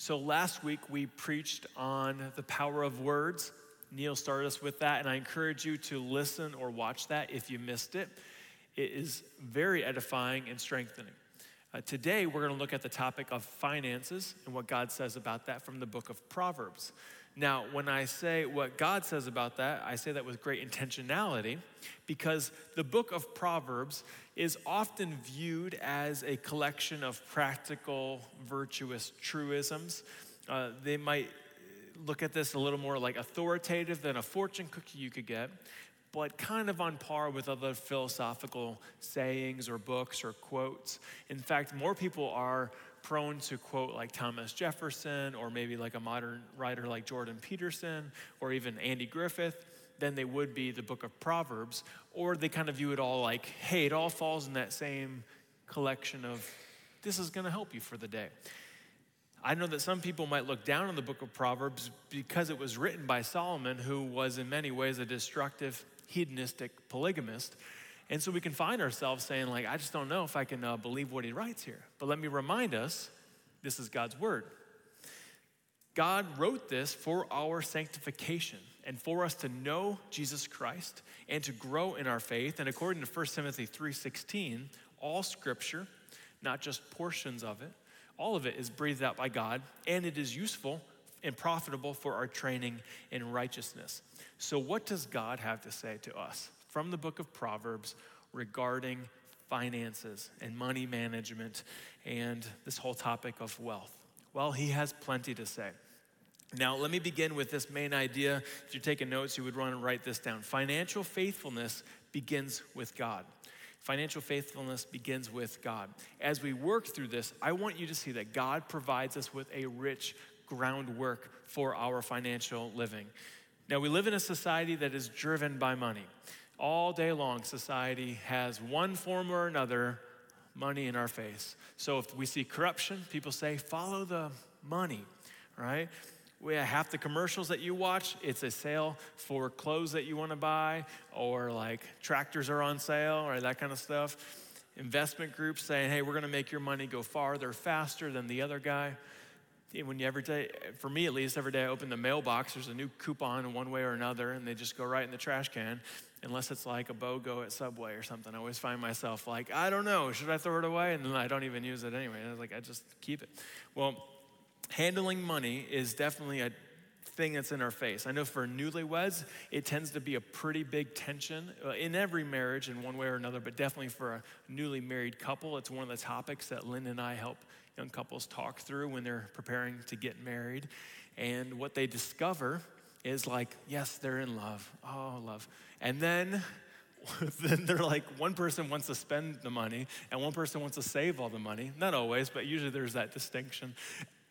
So last week we preached on the power of words. Neil started us with that, and I encourage you to listen or watch that if you missed it. It is very edifying and strengthening. Uh, today, we're going to look at the topic of finances and what God says about that from the book of Proverbs. Now, when I say what God says about that, I say that with great intentionality because the book of Proverbs is often viewed as a collection of practical, virtuous truisms. Uh, they might look at this a little more like authoritative than a fortune cookie you could get, but kind of on par with other philosophical sayings or books or quotes. In fact, more people are prone to quote like Thomas Jefferson or maybe like a modern writer like Jordan Peterson or even Andy Griffith than they would be the book of Proverbs, or they kind of view it all like, hey, it all falls in that same collection of this is going to help you for the day. I know that some people might look down on the book of Proverbs because it was written by Solomon, who was in many ways a destructive, hedonistic polygamist. And so we can find ourselves saying, like, I just don't know if I can uh, believe what he writes here. But let me remind us this is God's word. God wrote this for our sanctification and for us to know Jesus Christ and to grow in our faith. And according to 1 Timothy 3:16, all scripture, not just portions of it, all of it is breathed out by God and it is useful and profitable for our training in righteousness. So what does God have to say to us? From the book of Proverbs regarding finances and money management and this whole topic of wealth? Well, he has plenty to say. Now, let me begin with this main idea. If you're taking notes, you would want to write this down. Financial faithfulness begins with God. Financial faithfulness begins with God. As we work through this, I want you to see that God provides us with a rich groundwork for our financial living. Now, we live in a society that is driven by money all day long, society has one form or another money in our face. So if we see corruption, people say, follow the money, right? We have half the commercials that you watch, it's a sale for clothes that you want to buy, or like tractors are on sale, or that kind of stuff. Investment groups saying, hey, we're going to make your money go farther, faster than the other guy. When you every day, for me at least, every day I open the mailbox, there's a new coupon in one way or another, and they just go right in the trash can unless it's like a BOGO at Subway or something. I always find myself like, I don't know, should I throw it away? And then I don't even use it anyway. I was like, I just keep it. Well, handling money is definitely a thing that's in our face. I know for newlyweds, it tends to be a pretty big tension uh, in every marriage in one way or another, but definitely for a newly married couple, it's one of the topics that Lynn and I help young couples talk through when they're preparing to get married. And what they discover is like, yes, they're in love. Oh, love. And then, then they're like, one person wants to spend the money and one person wants to save all the money. Not always, but usually there's that distinction.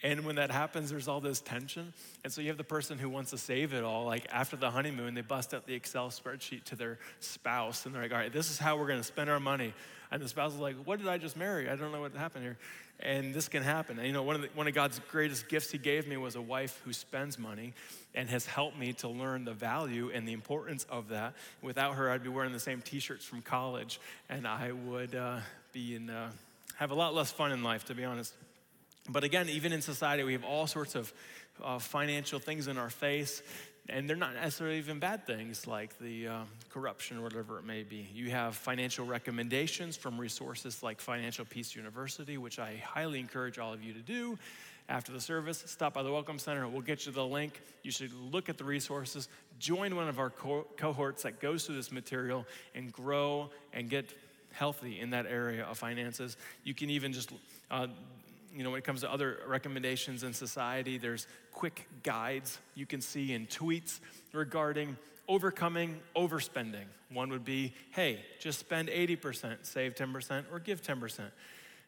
And when that happens, there's all this tension. And so you have the person who wants to save it all. Like after the honeymoon, they bust out the Excel spreadsheet to their spouse and they're like, all right, this is how we're going to spend our money. And the spouse is like, what did I just marry? I don't know what happened here. And this can happen. And you know, one of, the, one of God's greatest gifts He gave me was a wife who spends money and has helped me to learn the value and the importance of that. Without her, I'd be wearing the same t shirts from college and I would uh, be in, uh, have a lot less fun in life, to be honest. But again, even in society, we have all sorts of uh, financial things in our face and they're not necessarily even bad things like the uh, corruption or whatever it may be. You have financial recommendations from resources like Financial Peace University, which I highly encourage all of you to do. After the service, stop by the Welcome Center. We'll get you the link. You should look at the resources, join one of our co- cohorts that goes through this material, and grow and get healthy in that area of finances. You can even just uh, you know, when it comes to other recommendations in society, there's quick guides you can see in tweets regarding overcoming overspending. One would be, hey, just spend 80%, save 10%, or give 10%.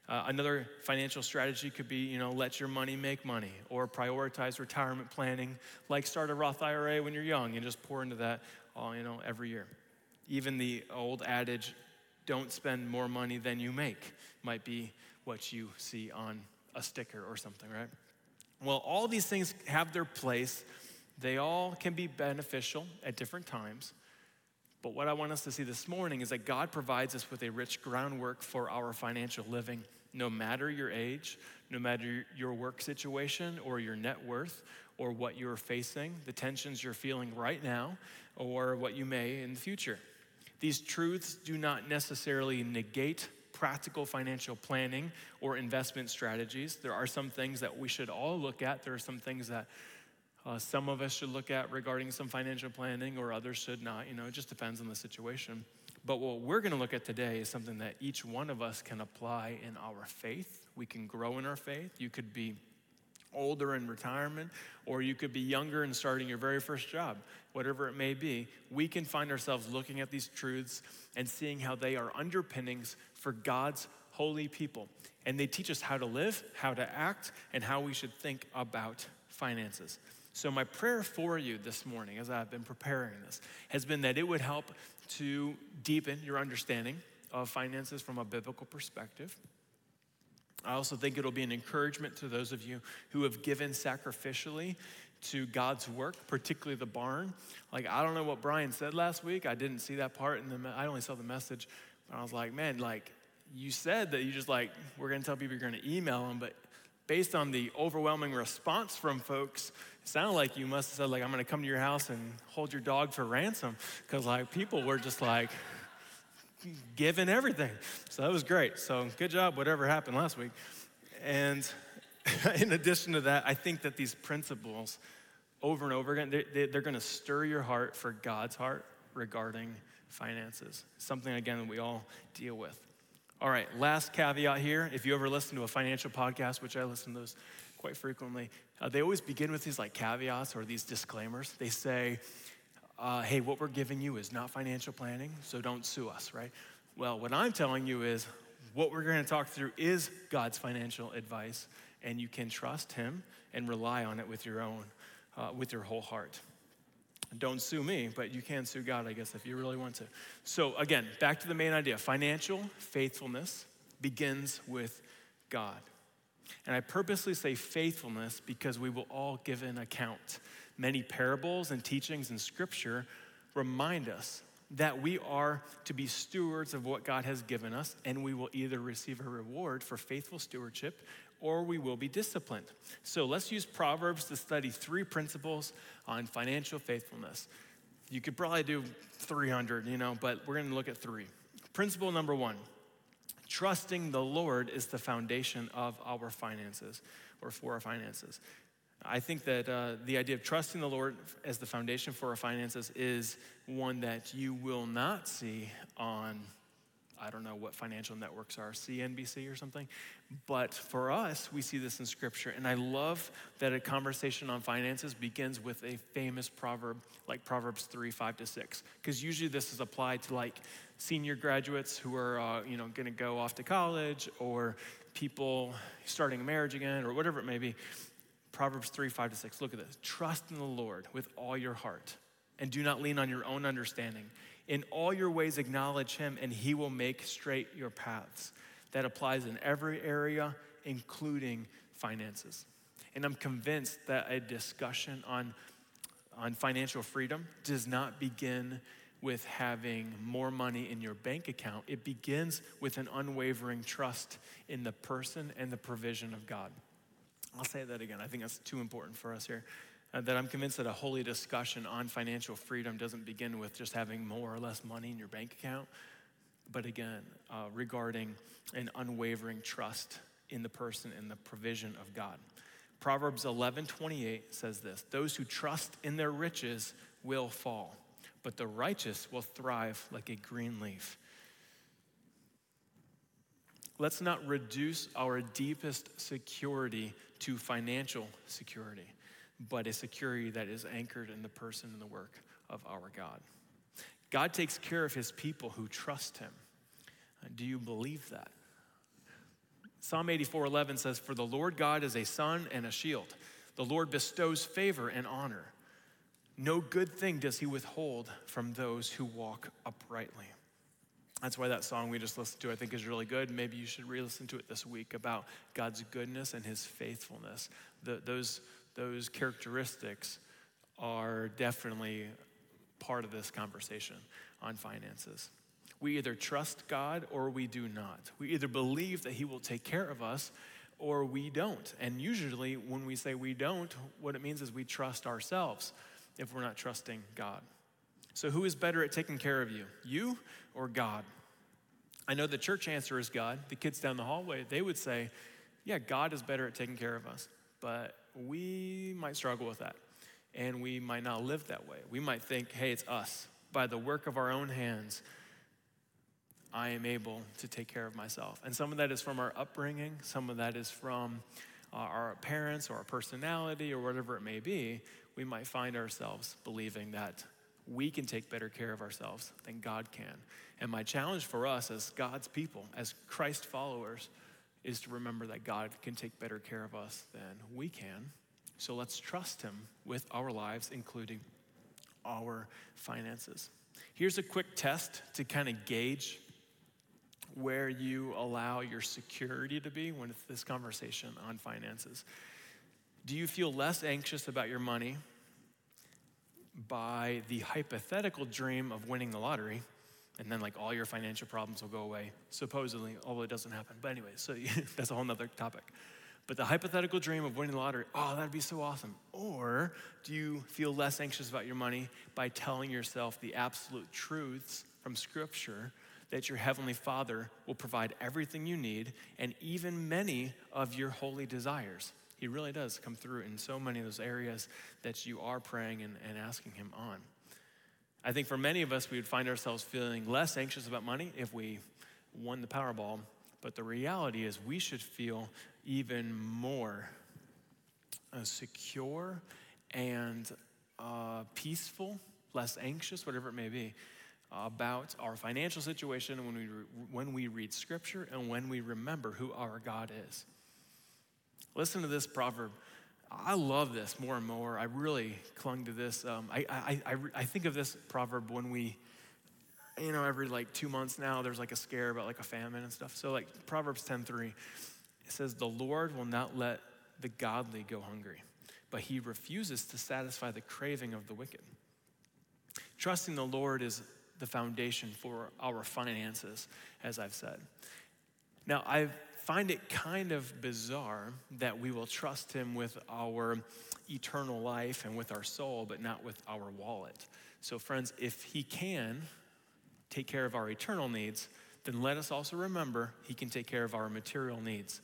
Uh, another financial strategy could be, you know, let your money make money or prioritize retirement planning, like start a Roth IRA when you're young and just pour into that, all, you know, every year. Even the old adage, don't spend more money than you make, might be what you see on a sticker or something, right? Well, all these things have their place. They all can be beneficial at different times. But what I want us to see this morning is that God provides us with a rich groundwork for our financial living no matter your age, no matter your work situation or your net worth or what you're facing, the tensions you're feeling right now, or what you may in the future. These truths do not necessarily negate practical financial planning or investment strategies. There are some things that we should all look at. There are some things that uh, some of us should look at regarding some financial planning, or others should not. You know, it just depends on the situation. But what we're going to look at today is something that each one of us can apply in our faith. We can grow in our faith. You could be older in retirement, or you could be younger and starting your very first job, whatever it may be. We can find ourselves looking at these truths and seeing how they are underpinnings for God's holy people. And they teach us how to live, how to act, and how we should think about finances. So, my prayer for you this morning, as I've been preparing this, has been that it would help to deepen your understanding of finances from a biblical perspective. I also think it'll be an encouragement to those of you who have given sacrificially to God's work, particularly the barn. Like, I don't know what Brian said last week. I didn't see that part in the, I only saw the message. But I was like, man, like, you said that you just like, we're gonna tell people you're gonna email them, but based on the overwhelming response from folks, it sounded like you must have said, like, I'm gonna come to your house and hold your dog for ransom. Because, like, people were just like, giving everything. So that was great. So good job, whatever happened last week. And in addition to that, I think that these principles, over and over again, they, they're going to stir your heart for God's heart regarding finances. Something, again, that we all deal with. All right, last caveat here. If you ever listen to a financial podcast, which I listen to those quite frequently, uh, they always begin with these like caveats or these disclaimers. They say, uh, hey, what we're giving you is not financial planning, so don't sue us, right? Well, what I'm telling you is what we're going to talk through is God's financial advice, and you can trust Him and rely on it with your own, uh, with your whole heart. Don't sue me, but you can sue God, I guess, if you really want to. So, again, back to the main idea financial faithfulness begins with God. And I purposely say faithfulness because we will all give an account. Many parables and teachings in Scripture remind us that we are to be stewards of what God has given us, and we will either receive a reward for faithful stewardship or we will be disciplined. So let's use Proverbs to study three principles on financial faithfulness. You could probably do 300, you know, but we're gonna look at three. Principle number one trusting the Lord is the foundation of our finances or for our finances. I think that uh, the idea of trusting the Lord as the foundation for our finances is one that you will not see on, I don't know what financial networks are, CNBC or something. But for us, we see this in Scripture. And I love that a conversation on finances begins with a famous proverb like Proverbs 3 5 to 6. Because usually this is applied to like senior graduates who are, uh, you know, going to go off to college or people starting a marriage again or whatever it may be. Proverbs 3 5 to 6. Look at this. Trust in the Lord with all your heart and do not lean on your own understanding. In all your ways, acknowledge him, and he will make straight your paths. That applies in every area, including finances. And I'm convinced that a discussion on, on financial freedom does not begin with having more money in your bank account. It begins with an unwavering trust in the person and the provision of God. I'll say that again. I think that's too important for us here. Uh, that I'm convinced that a holy discussion on financial freedom doesn't begin with just having more or less money in your bank account, but again, uh, regarding an unwavering trust in the person and the provision of God. Proverbs 11:28 says this: "Those who trust in their riches will fall, but the righteous will thrive like a green leaf." Let's not reduce our deepest security to financial security, but a security that is anchored in the person and the work of our God. God takes care of his people who trust him. Do you believe that? Psalm 84:11 says, "For the Lord God is a sun and a shield. The Lord bestows favor and honor. No good thing does he withhold from those who walk uprightly." That's why that song we just listened to, I think, is really good. Maybe you should re listen to it this week about God's goodness and his faithfulness. The, those, those characteristics are definitely part of this conversation on finances. We either trust God or we do not. We either believe that He will take care of us or we don't. And usually, when we say we don't, what it means is we trust ourselves if we're not trusting God. So, who is better at taking care of you, you or God? I know the church answer is God. The kids down the hallway, they would say, yeah, God is better at taking care of us. But we might struggle with that. And we might not live that way. We might think, hey, it's us. By the work of our own hands, I am able to take care of myself. And some of that is from our upbringing, some of that is from uh, our parents or our personality or whatever it may be. We might find ourselves believing that we can take better care of ourselves than God can. And my challenge for us as God's people, as Christ followers, is to remember that God can take better care of us than we can. So let's trust Him with our lives, including our finances. Here's a quick test to kind of gauge where you allow your security to be when it's this conversation on finances. Do you feel less anxious about your money by the hypothetical dream of winning the lottery? And then, like, all your financial problems will go away, supposedly, although it doesn't happen. But anyway, so that's a whole nother topic. But the hypothetical dream of winning the lottery, oh, that'd be so awesome. Or do you feel less anxious about your money by telling yourself the absolute truths from Scripture that your Heavenly Father will provide everything you need and even many of your holy desires. He really does come through in so many of those areas that you are praying and, and asking Him on. I think for many of us, we would find ourselves feeling less anxious about money if we won the Powerball. But the reality is, we should feel even more uh, secure and uh, peaceful, less anxious, whatever it may be, about our financial situation when we, when we read scripture and when we remember who our God is. Listen to this proverb. I love this more and more. I really clung to this. Um, I, I, I, I think of this proverb when we, you know, every like two months now, there's like a scare about like a famine and stuff. So, like Proverbs 10:3, it says, The Lord will not let the godly go hungry, but he refuses to satisfy the craving of the wicked. Trusting the Lord is the foundation for our finances, as I've said. Now, I find it kind of bizarre that we will trust Him with our eternal life and with our soul, but not with our wallet. So, friends, if He can take care of our eternal needs, then let us also remember He can take care of our material needs.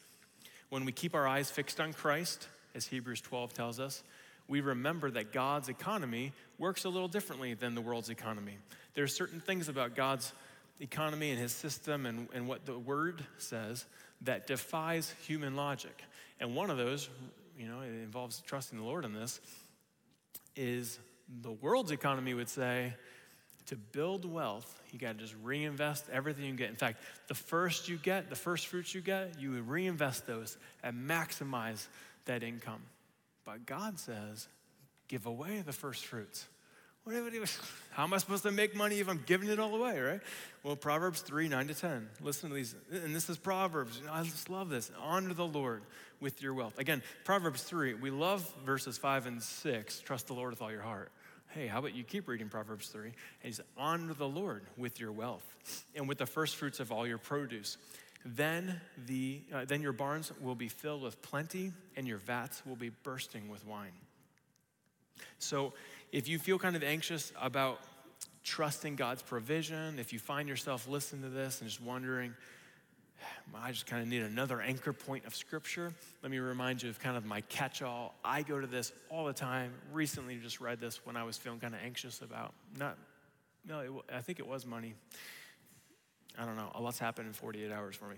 When we keep our eyes fixed on Christ, as Hebrews 12 tells us, we remember that God's economy works a little differently than the world's economy. There are certain things about God's economy and his system and, and what the word says that defies human logic. And one of those, you know, it involves trusting the Lord in this, is the world's economy would say to build wealth, you got to just reinvest everything you get. In fact, the first you get, the first fruits you get, you reinvest those and maximize that income. But God says, give away the first fruits. How am I supposed to make money if I'm giving it all away, right? Well, Proverbs 3 9 to 10. Listen to these. And this is Proverbs. I just love this. Honor the Lord with your wealth. Again, Proverbs 3, we love verses 5 and 6. Trust the Lord with all your heart. Hey, how about you keep reading Proverbs 3? And he says, Honor the Lord with your wealth and with the first fruits of all your produce. Then, the, uh, then your barns will be filled with plenty, and your vats will be bursting with wine. So, if you feel kind of anxious about trusting God's provision, if you find yourself listening to this and just wondering, I just kind of need another anchor point of scripture. Let me remind you of kind of my catch all. I go to this all the time. Recently, just read this when I was feeling kind of anxious about not, no, it, I think it was money. I don't know, a lot's happened in 48 hours for me,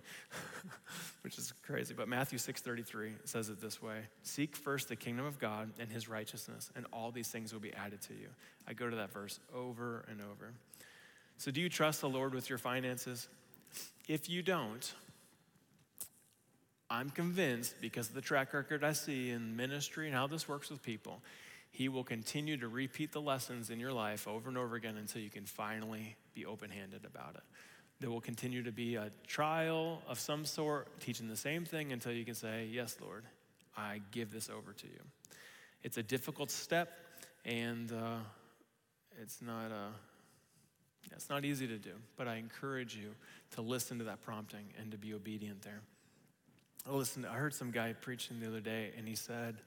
which is crazy. But Matthew 6:33 says it this way: Seek first the kingdom of God and his righteousness, and all these things will be added to you. I go to that verse over and over. So do you trust the Lord with your finances? If you don't, I'm convinced because of the track record I see in ministry and how this works with people, he will continue to repeat the lessons in your life over and over again until you can finally be open handed about it. There will continue to be a trial of some sort, teaching the same thing until you can say, Yes, Lord, I give this over to you. It's a difficult step, and uh, it's not a It's not easy to do, but I encourage you to listen to that prompting and to be obedient there. I listened, I heard some guy preaching the other day, and he said,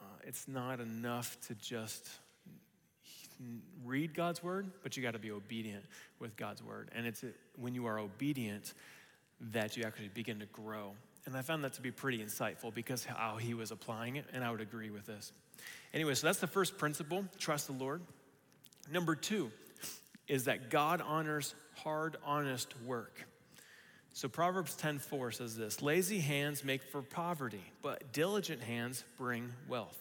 uh, It's not enough to just read God's word, but you got to be obedient with God's word. And it's when you are obedient that you actually begin to grow. And I found that to be pretty insightful because how he was applying it, and I would agree with this. Anyway, so that's the first principle trust the Lord. Number two is that God honors hard, honest work. So Proverbs 10:4 says this, lazy hands make for poverty, but diligent hands bring wealth.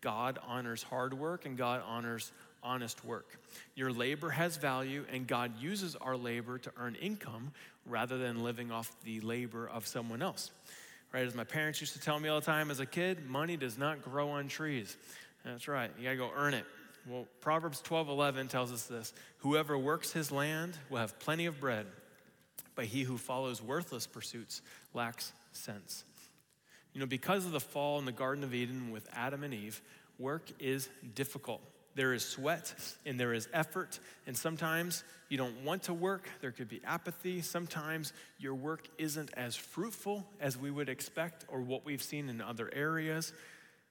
God honors hard work and God honors honest work. Your labor has value and God uses our labor to earn income rather than living off the labor of someone else. Right, as my parents used to tell me all the time as a kid, money does not grow on trees. That's right, you gotta go earn it. Well, Proverbs 12 11 tells us this Whoever works his land will have plenty of bread, but he who follows worthless pursuits lacks sense. You know, because of the fall in the Garden of Eden with Adam and Eve, work is difficult. There is sweat and there is effort, and sometimes you don't want to work. There could be apathy. Sometimes your work isn't as fruitful as we would expect or what we've seen in other areas,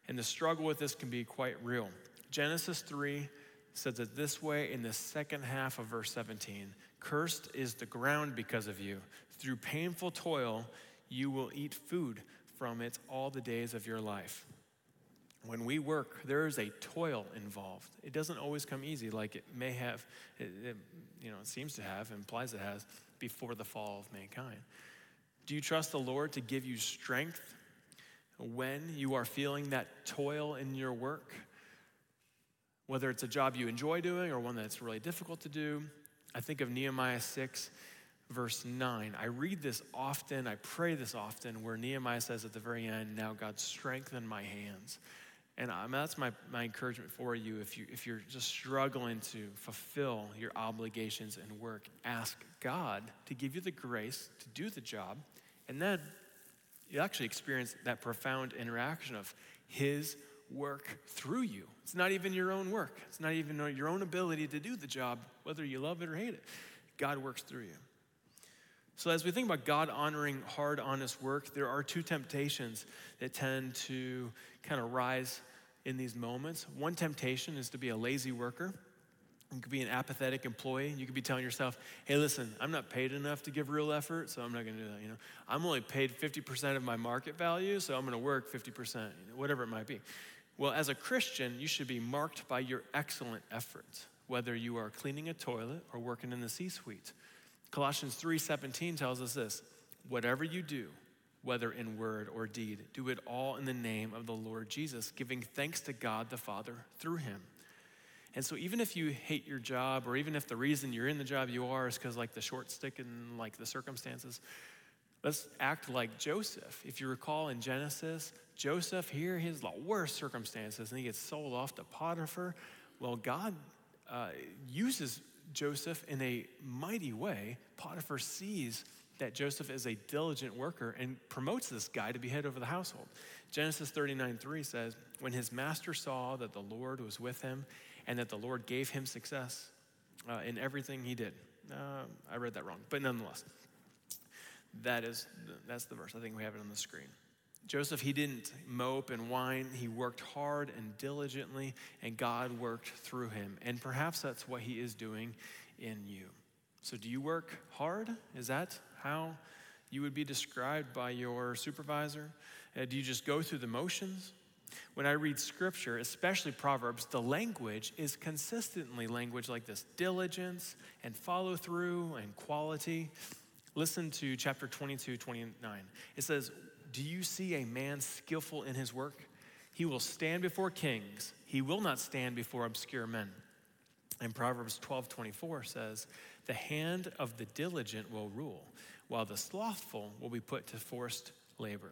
and the struggle with this can be quite real. Genesis 3 says it this way in the second half of verse 17 Cursed is the ground because of you. Through painful toil, you will eat food from it all the days of your life. When we work, there is a toil involved. It doesn't always come easy, like it may have, it, it, you know, it seems to have, implies it has, before the fall of mankind. Do you trust the Lord to give you strength when you are feeling that toil in your work? whether it's a job you enjoy doing or one that's really difficult to do. I think of Nehemiah 6, verse 9. I read this often, I pray this often, where Nehemiah says at the very end, Now God strengthen my hands. And I mean, that's my, my encouragement for you. If, you. if you're just struggling to fulfill your obligations and work, ask God to give you the grace to do the job. And then you actually experience that profound interaction of His work through you. It's not even your own work, it's not even your own ability to do the job, whether you love it or hate it. God works through you. So, as we think about God honoring hard, honest work, there are two temptations that tend to kind of rise in these moments. One temptation is to be a lazy worker. You could be an apathetic employee. You could be telling yourself, hey, listen, I'm not paid enough to give real effort, so I'm not going to do that. You know, I'm only paid 50% of my market value, so I'm going to work 50%, you know, whatever it might be. Well, as a Christian, you should be marked by your excellent efforts, whether you are cleaning a toilet or working in the C-suite. Colossians 3:17 tells us this, whatever you do, whether in word or deed, do it all in the name of the Lord Jesus, giving thanks to God the Father through him. And so even if you hate your job or even if the reason you're in the job you are is cuz like the short stick and like the circumstances, let's act like Joseph. If you recall in Genesis, Joseph here, his worst circumstances, and he gets sold off to Potiphar. Well, God uh, uses Joseph in a mighty way. Potiphar sees that Joseph is a diligent worker and promotes this guy to be head over the household. Genesis 39 3 says, When his master saw that the Lord was with him and that the Lord gave him success uh, in everything he did. Uh, I read that wrong, but nonetheless, that is, that's the verse. I think we have it on the screen. Joseph, he didn't mope and whine. He worked hard and diligently, and God worked through him. And perhaps that's what he is doing in you. So, do you work hard? Is that how you would be described by your supervisor? Uh, do you just go through the motions? When I read scripture, especially Proverbs, the language is consistently language like this diligence and follow through and quality. Listen to chapter 22, 29. It says, do you see a man skillful in his work? He will stand before kings, he will not stand before obscure men. And Proverbs 12 24 says, The hand of the diligent will rule, while the slothful will be put to forced labor.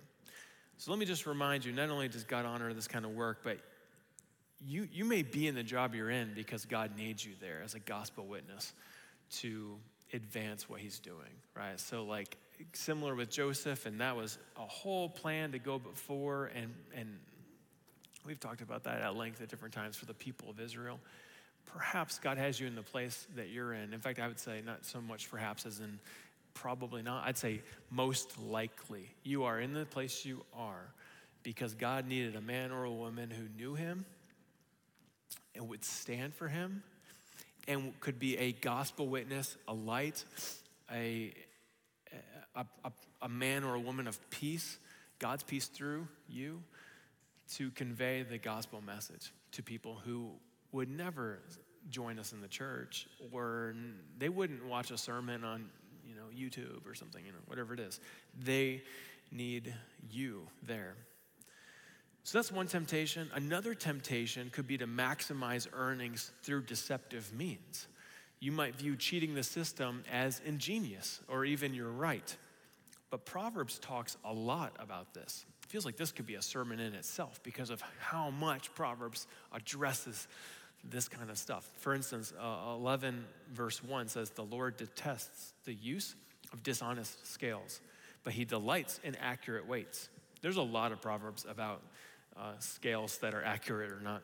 So let me just remind you not only does God honor this kind of work, but you, you may be in the job you're in because God needs you there as a gospel witness to advance what he's doing, right? So, like, similar with Joseph, and that was a whole plan to go before, and, and we've talked about that at length at different times for the people of Israel. perhaps God has you in the place that you're in. In fact, I would say not so much perhaps as in probably not. I'd say most likely you are in the place you are because God needed a man or a woman who knew him and would stand for him and could be a gospel witness, a light, a, a, a, a man or a woman of peace, God's peace through you, to convey the gospel message to people who would never join us in the church or they wouldn't watch a sermon on you know youtube or something you know whatever it is they need you there so that's one temptation. Another temptation could be to maximize earnings through deceptive means. You might view cheating the system as ingenious or even you're right. But Proverbs talks a lot about this. It feels like this could be a sermon in itself because of how much Proverbs addresses this kind of stuff. For instance, uh, 11 verse 1 says, The Lord detests the use of dishonest scales, but he delights in accurate weights. There's a lot of Proverbs about uh, scales that are accurate or not.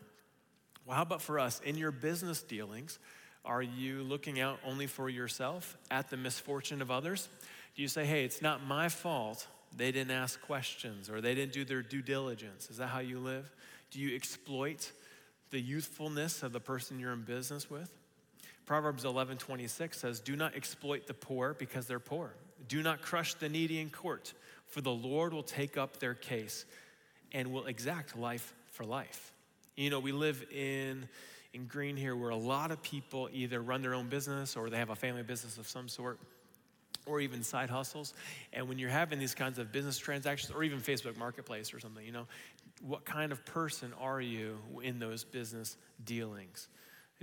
Well, how about for us? In your business dealings, are you looking out only for yourself at the misfortune of others? Do you say, hey, it's not my fault they didn't ask questions or they didn't do their due diligence? Is that how you live? Do you exploit the youthfulness of the person you're in business with? Proverbs 11:26 says, "Do not exploit the poor because they're poor. Do not crush the needy in court, for the Lord will take up their case and will exact life for life. You know, we live in in Green here where a lot of people either run their own business or they have a family business of some sort or even side hustles. And when you're having these kinds of business transactions or even Facebook Marketplace or something, you know, what kind of person are you in those business dealings?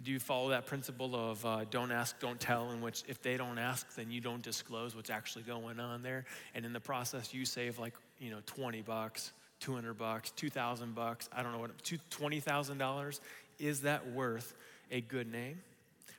Do you follow that principle of uh, don't ask, don't tell, in which if they don't ask, then you don't disclose what's actually going on there? And in the process, you save like, you know, 20 bucks 200 bucks, 2,000 bucks, I don't know what, $20,000, is that worth a good name?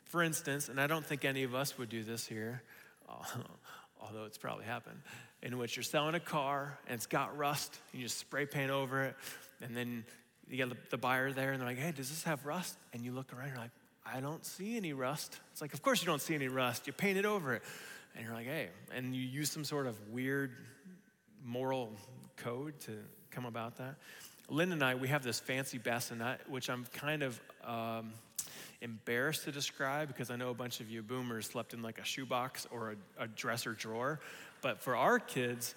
For instance, and I don't think any of us would do this here, although it's probably happened, in which you're selling a car and it's got rust, and you just spray paint over it, and then you get the buyer there and they're like, hey, does this have rust? And you look around and you're like, I don't see any rust. It's like, of course you don't see any rust. You painted it over it. And you're like, hey, and you use some sort of weird moral code to come about that. Lynn and I, we have this fancy bassinet, which I'm kind of um, embarrassed to describe because I know a bunch of you boomers slept in like a shoebox or a, a dresser drawer. But for our kids,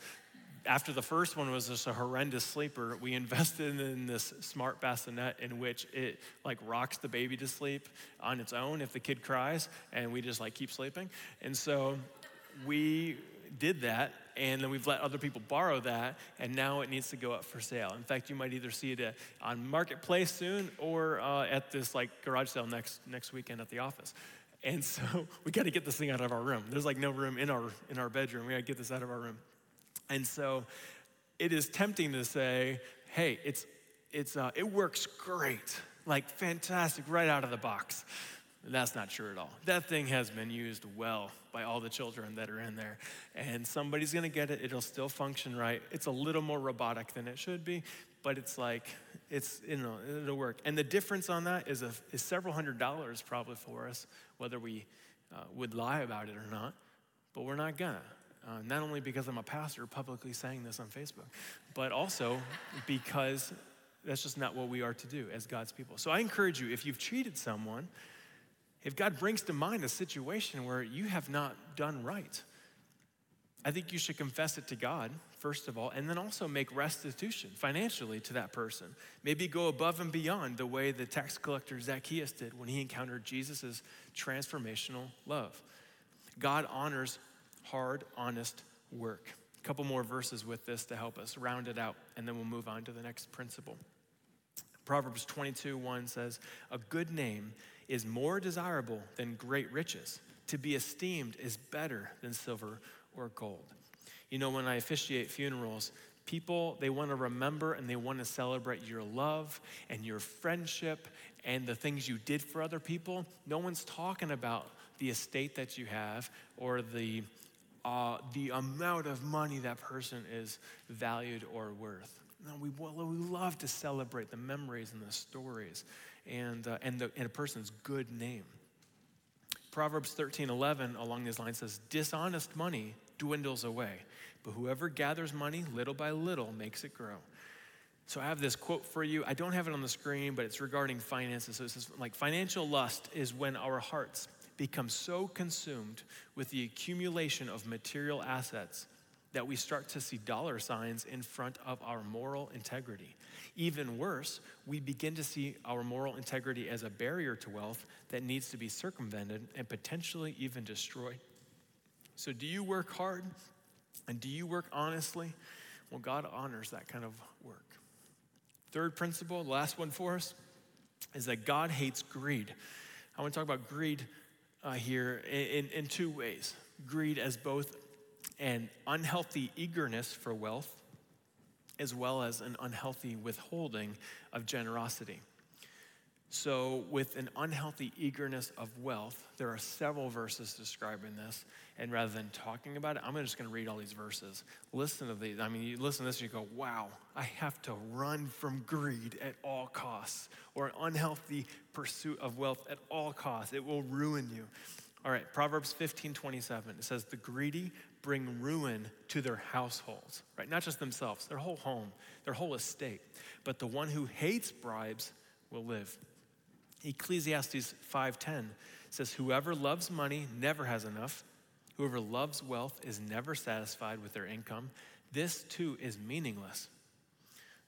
after the first one was just a horrendous sleeper, we invested in this smart bassinet in which it like rocks the baby to sleep on its own if the kid cries, and we just like keep sleeping. And so we did that and then we've let other people borrow that, and now it needs to go up for sale. In fact, you might either see it uh, on Marketplace soon or uh, at this like garage sale next, next weekend at the office. And so we got to get this thing out of our room. There's like no room in our, in our bedroom. We got to get this out of our room. And so it is tempting to say, hey, it's, it's, uh, it works great, like fantastic right out of the box. That's not true at all. That thing has been used well by all the children that are in there. And somebody's gonna get it, it'll still function right. It's a little more robotic than it should be, but it's like, it's, you know, it'll work. And the difference on that is, a, is several hundred dollars probably for us, whether we uh, would lie about it or not, but we're not gonna. Uh, not only because I'm a pastor publicly saying this on Facebook, but also because that's just not what we are to do as God's people. So I encourage you, if you've cheated someone, if God brings to mind a situation where you have not done right, I think you should confess it to God, first of all, and then also make restitution financially to that person. Maybe go above and beyond the way the tax collector Zacchaeus did when he encountered Jesus' transformational love. God honors hard, honest work. A couple more verses with this to help us round it out, and then we'll move on to the next principle. Proverbs 22 1 says, A good name is more desirable than great riches. To be esteemed is better than silver or gold. You know, when I officiate funerals, people they want to remember and they want to celebrate your love and your friendship and the things you did for other people. No one's talking about the estate that you have or the uh, the amount of money that person is valued or worth. No, we, we love to celebrate the memories and the stories and, uh, and, the, and a person's good name. Proverbs 13 11 along these lines says, Dishonest money dwindles away, but whoever gathers money little by little makes it grow. So I have this quote for you. I don't have it on the screen, but it's regarding finances. So it says, like, financial lust is when our hearts become so consumed with the accumulation of material assets that we start to see dollar signs in front of our moral integrity. Even worse, we begin to see our moral integrity as a barrier to wealth that needs to be circumvented and potentially even destroyed. So, do you work hard and do you work honestly? Well, God honors that kind of work. Third principle, the last one for us, is that God hates greed. I want to talk about greed uh, here in, in two ways greed as both an unhealthy eagerness for wealth as well as an unhealthy withholding of generosity. So, with an unhealthy eagerness of wealth, there are several verses describing this. And rather than talking about it, I'm just going to read all these verses. Listen to these. I mean, you listen to this and you go, wow, I have to run from greed at all costs, or an unhealthy pursuit of wealth at all costs. It will ruin you. All right, Proverbs 15 27. It says, The greedy bring ruin to their households, right? Not just themselves, their whole home, their whole estate. But the one who hates bribes will live. Ecclesiastes 5:10 says whoever loves money never has enough. Whoever loves wealth is never satisfied with their income. This too is meaningless.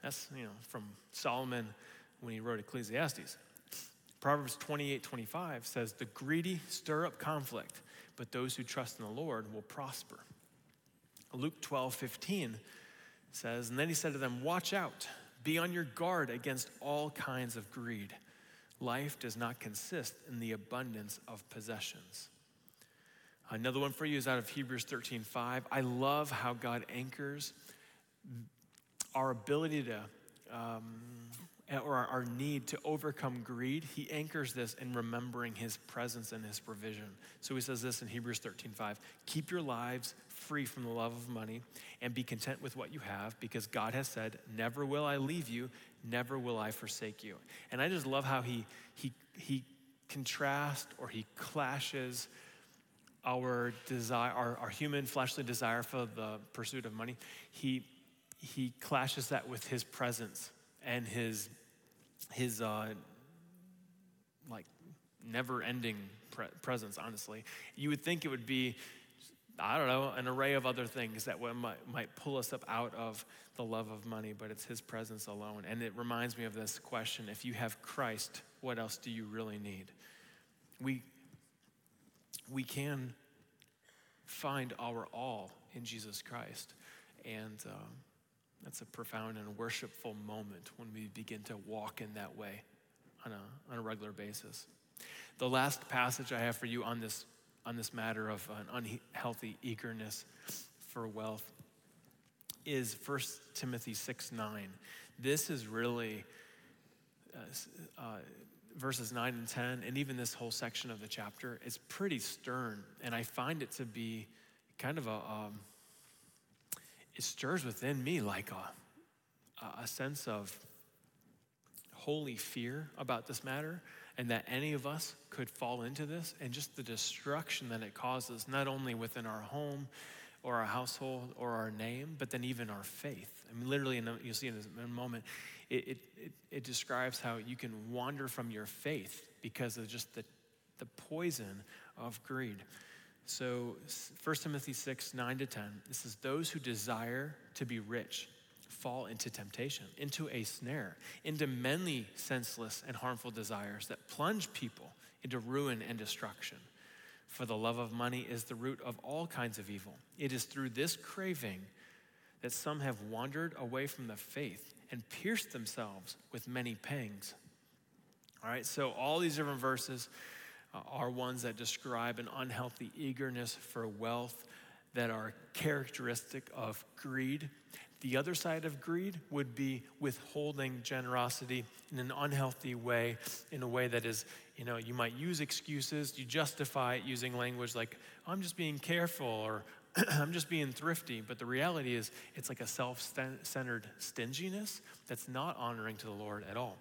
That's, you know, from Solomon when he wrote Ecclesiastes. Proverbs 28 25 says, The greedy stir up conflict, but those who trust in the Lord will prosper. Luke 12 15 says, And then he said to them, Watch out, be on your guard against all kinds of greed. Life does not consist in the abundance of possessions. Another one for you is out of Hebrews 13 5. I love how God anchors our ability to, um, Uh, or our, our need to overcome greed. He anchors this in remembering his presence and his provision. So he says this in Hebrews 13 5. Keep your lives free from the love of money and be content with what you have because God has said, Never will I leave you, never will I forsake you. And I just love how he, he, he contrasts or he clashes our desire, our, our human fleshly desire for the pursuit of money. He, he clashes that with his presence and his, his uh, like never ending pre- presence, honestly. You would think it would be I don't know, an array of other things that might, might pull us up out of the love of money, but it's His presence alone. And it reminds me of this question if you have Christ, what else do you really need? We, we can find our all in Jesus Christ. And uh, that's a profound and worshipful moment when we begin to walk in that way on a, on a regular basis. The last passage I have for you on this on this matter of an unhealthy eagerness for wealth is 1 Timothy 6 9. This is really uh, uh, verses 9 and 10, and even this whole section of the chapter is pretty stern. And I find it to be kind of a, um, it stirs within me like a, a sense of holy fear about this matter and that any of us could fall into this and just the destruction that it causes, not only within our home or our household or our name, but then even our faith. I mean, literally, you'll see in a moment, it, it, it, it describes how you can wander from your faith because of just the, the poison of greed. So 1 Timothy 6, 9 to 10, this is those who desire to be rich fall into temptation, into a snare, into many senseless and harmful desires that plunge people into ruin and destruction. For the love of money is the root of all kinds of evil. It is through this craving that some have wandered away from the faith and pierced themselves with many pangs. All right, so all these different verses Uh, are ones that describe an unhealthy eagerness for wealth that are characteristic of greed the other side of greed would be withholding generosity in an unhealthy way, in a way that is, you know, you might use excuses, you justify it using language like, I'm just being careful, or I'm just being thrifty. But the reality is, it's like a self centered stinginess that's not honoring to the Lord at all.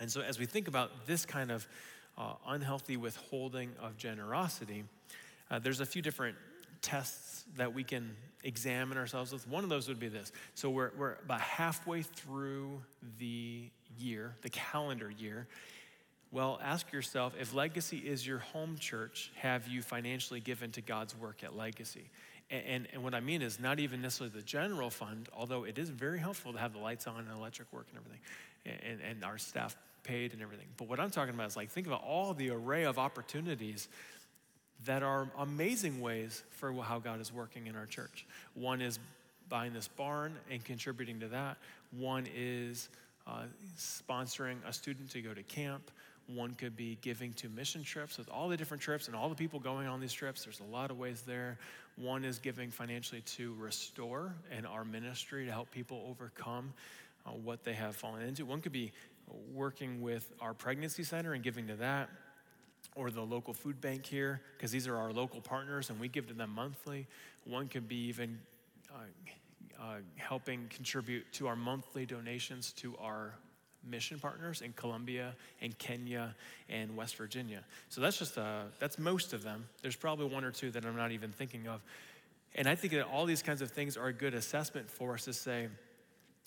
And so, as we think about this kind of uh, unhealthy withholding of generosity, uh, there's a few different tests that we can examine ourselves with. One of those would be this. So, we're, we're about halfway through the year, the calendar year. Well, ask yourself if Legacy is your home church, have you financially given to God's work at Legacy? And, and, and, what I mean is not even necessarily the general fund, although it is very helpful to have the lights on and electric work and everything, and, and our staff paid and everything. But what I'm talking about is like, think about all the array of opportunities that are amazing ways for how God is working in our church. One is buying this barn and contributing to that, one is uh, sponsoring a student to go to camp. One could be giving to mission trips with all the different trips and all the people going on these trips. There's a lot of ways there. One is giving financially to restore and our ministry to help people overcome uh, what they have fallen into. One could be working with our pregnancy center and giving to that, or the local food bank here, because these are our local partners and we give to them monthly. One could be even uh, uh, helping contribute to our monthly donations to our mission partners in Colombia and Kenya and West Virginia. So that's just, uh, that's most of them. There's probably one or two that I'm not even thinking of. And I think that all these kinds of things are a good assessment for us to say,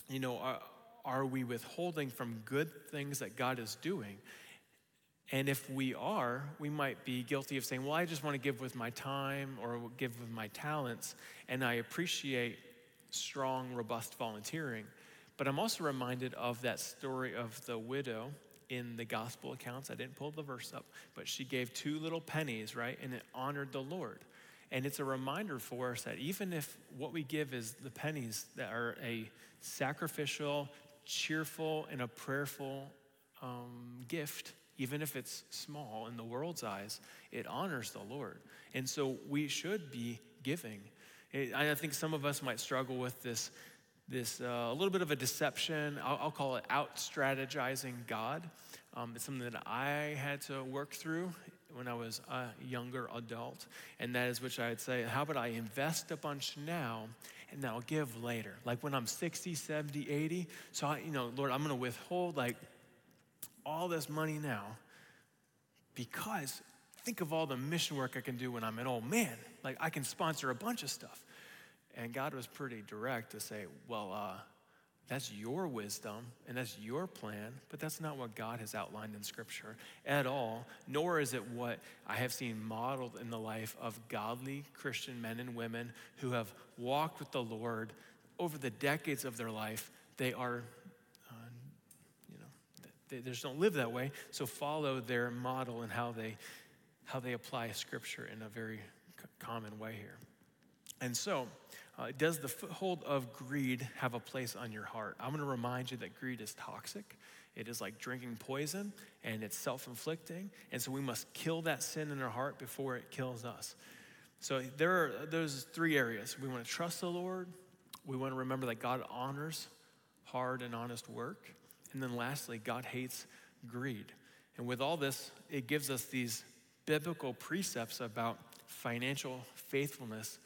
you know, are, are we withholding from good things that God is doing? And if we are, we might be guilty of saying, well, I just want to give with my time or give with my talents. And I appreciate strong, robust volunteering. But I'm also reminded of that story of the widow in the gospel accounts. I didn't pull the verse up, but she gave two little pennies, right? And it honored the Lord. And it's a reminder for us that even if what we give is the pennies that are a sacrificial, cheerful, and a prayerful um, gift, even if it's small in the world's eyes, it honors the Lord. And so we should be giving. I think some of us might struggle with this this uh, a little bit of a deception. I'll, I'll call it out strategizing God. Um, it's something that I had to work through when I was a younger adult, and that is which I'd say, how about I invest a bunch now and I'll give later? Like when I'm 60, 70, 80. So, I, you know, Lord, I'm going to withhold like all this money now because think of all the mission work I can do when I'm an old man. Like I can sponsor a bunch of stuff. And God was pretty direct to say, well, uh, that's your wisdom and that's your plan, but that's not what God has outlined in Scripture at all, nor is it what I have seen modeled in the life of godly Christian men and women who have walked with the Lord over the decades of their life. They are, uh, you know, they, they just don't live that way, so follow their model and how they, how they apply Scripture in a very common way here. And so, uh, does the foothold of greed have a place on your heart? I'm going to remind you that greed is toxic. It is like drinking poison and it's self inflicting. And so we must kill that sin in our heart before it kills us. So there are those three areas. We want to trust the Lord, we want to remember that God honors hard and honest work. And then lastly, God hates greed. And with all this, it gives us these biblical precepts about financial faithfulness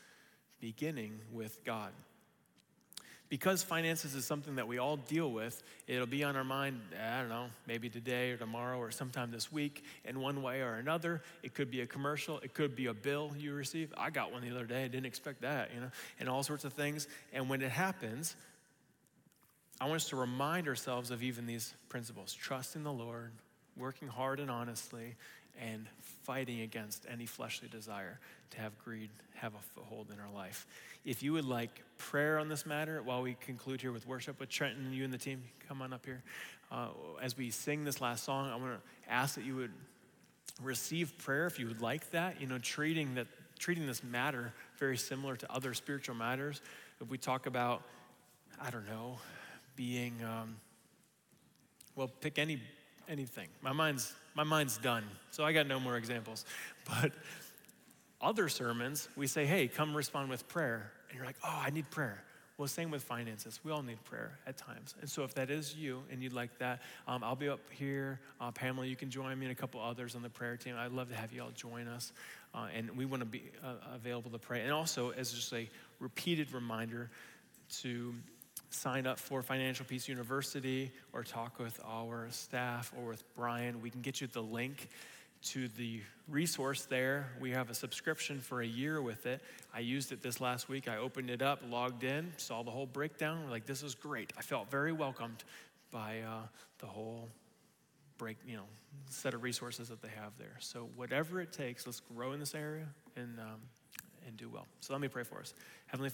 beginning with God. Because finances is something that we all deal with, it'll be on our mind, I don't know, maybe today or tomorrow or sometime this week in one way or another. It could be a commercial, it could be a bill you receive. I got one the other day, I didn't expect that, you know, and all sorts of things. And when it happens, I want us to remind ourselves of even these principles trusting the Lord, working hard and honestly, and fighting against any fleshly desire to have greed have a foothold in our life. If you would like prayer on this matter while we conclude here with worship with Trenton, and you and the team, come on up here. Uh, as we sing this last song, I want to ask that you would receive prayer if you would like that. You know, treating that treating this matter very similar to other spiritual matters. If we talk about, I don't know, being, um, well, pick any anything. My mind's my mind's done, so I got no more examples. But other sermons, we say, hey, come respond with prayer. And you're like, oh, I need prayer. Well, same with finances. We all need prayer at times. And so if that is you and you'd like that, um, I'll be up here. Uh, Pamela, you can join me and a couple others on the prayer team. I'd love to have you all join us. Uh, and we want to be uh, available to pray. And also, as just a repeated reminder, to sign up for Financial Peace University or talk with our staff or with Brian, we can get you the link to the resource there. We have a subscription for a year with it. I used it this last week. I opened it up, logged in, saw the whole breakdown. We're like, this is great. I felt very welcomed by uh, the whole break, you know, set of resources that they have there. So whatever it takes, let's grow in this area and um, and do well. So let me pray for us. Heavenly